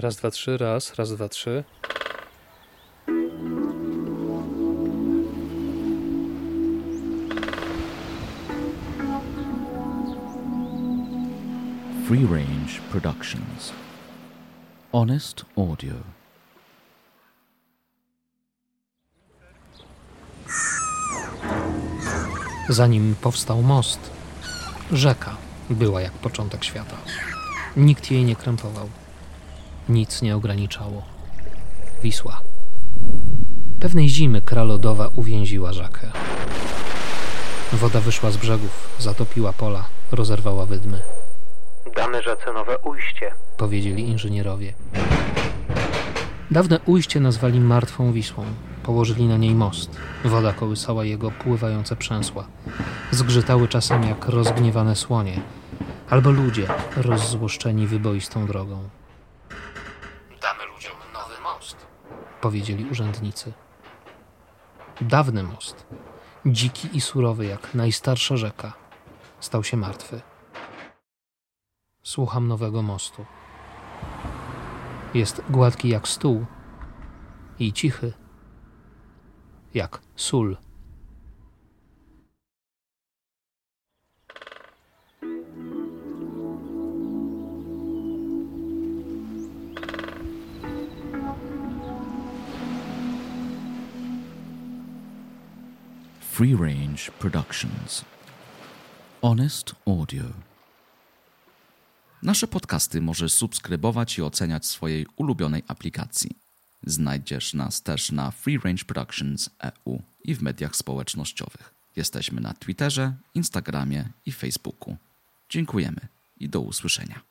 Raz, dwa, trzy, raz, raz, dwa, trzy. Free Range Productions. Honest Audio. Zanim powstał most, rzeka była jak początek świata. Nikt jej nie krępował. Nic nie ograniczało. Wisła. Pewnej zimy kralodowa uwięziła rzekę. Woda wyszła z brzegów, zatopiła pola, rozerwała wydmy. Damy rzece nowe ujście, powiedzieli inżynierowie. Dawne ujście nazwali Martwą Wisłą. Położyli na niej most. Woda kołysała jego pływające przęsła. Zgrzytały czasem jak rozgniewane słonie, albo ludzie rozzłoszczeni wyboistą drogą. Nowy most, powiedzieli urzędnicy. Dawny most, dziki i surowy jak najstarsza rzeka, stał się martwy. Słucham nowego mostu. Jest gładki jak stół i cichy jak sól. Free Range Productions. Honest Audio. Nasze podcasty możesz subskrybować i oceniać w swojej ulubionej aplikacji. Znajdziesz nas też na Free Range Productions EU i w mediach społecznościowych. Jesteśmy na Twitterze, Instagramie i Facebooku. Dziękujemy i do usłyszenia.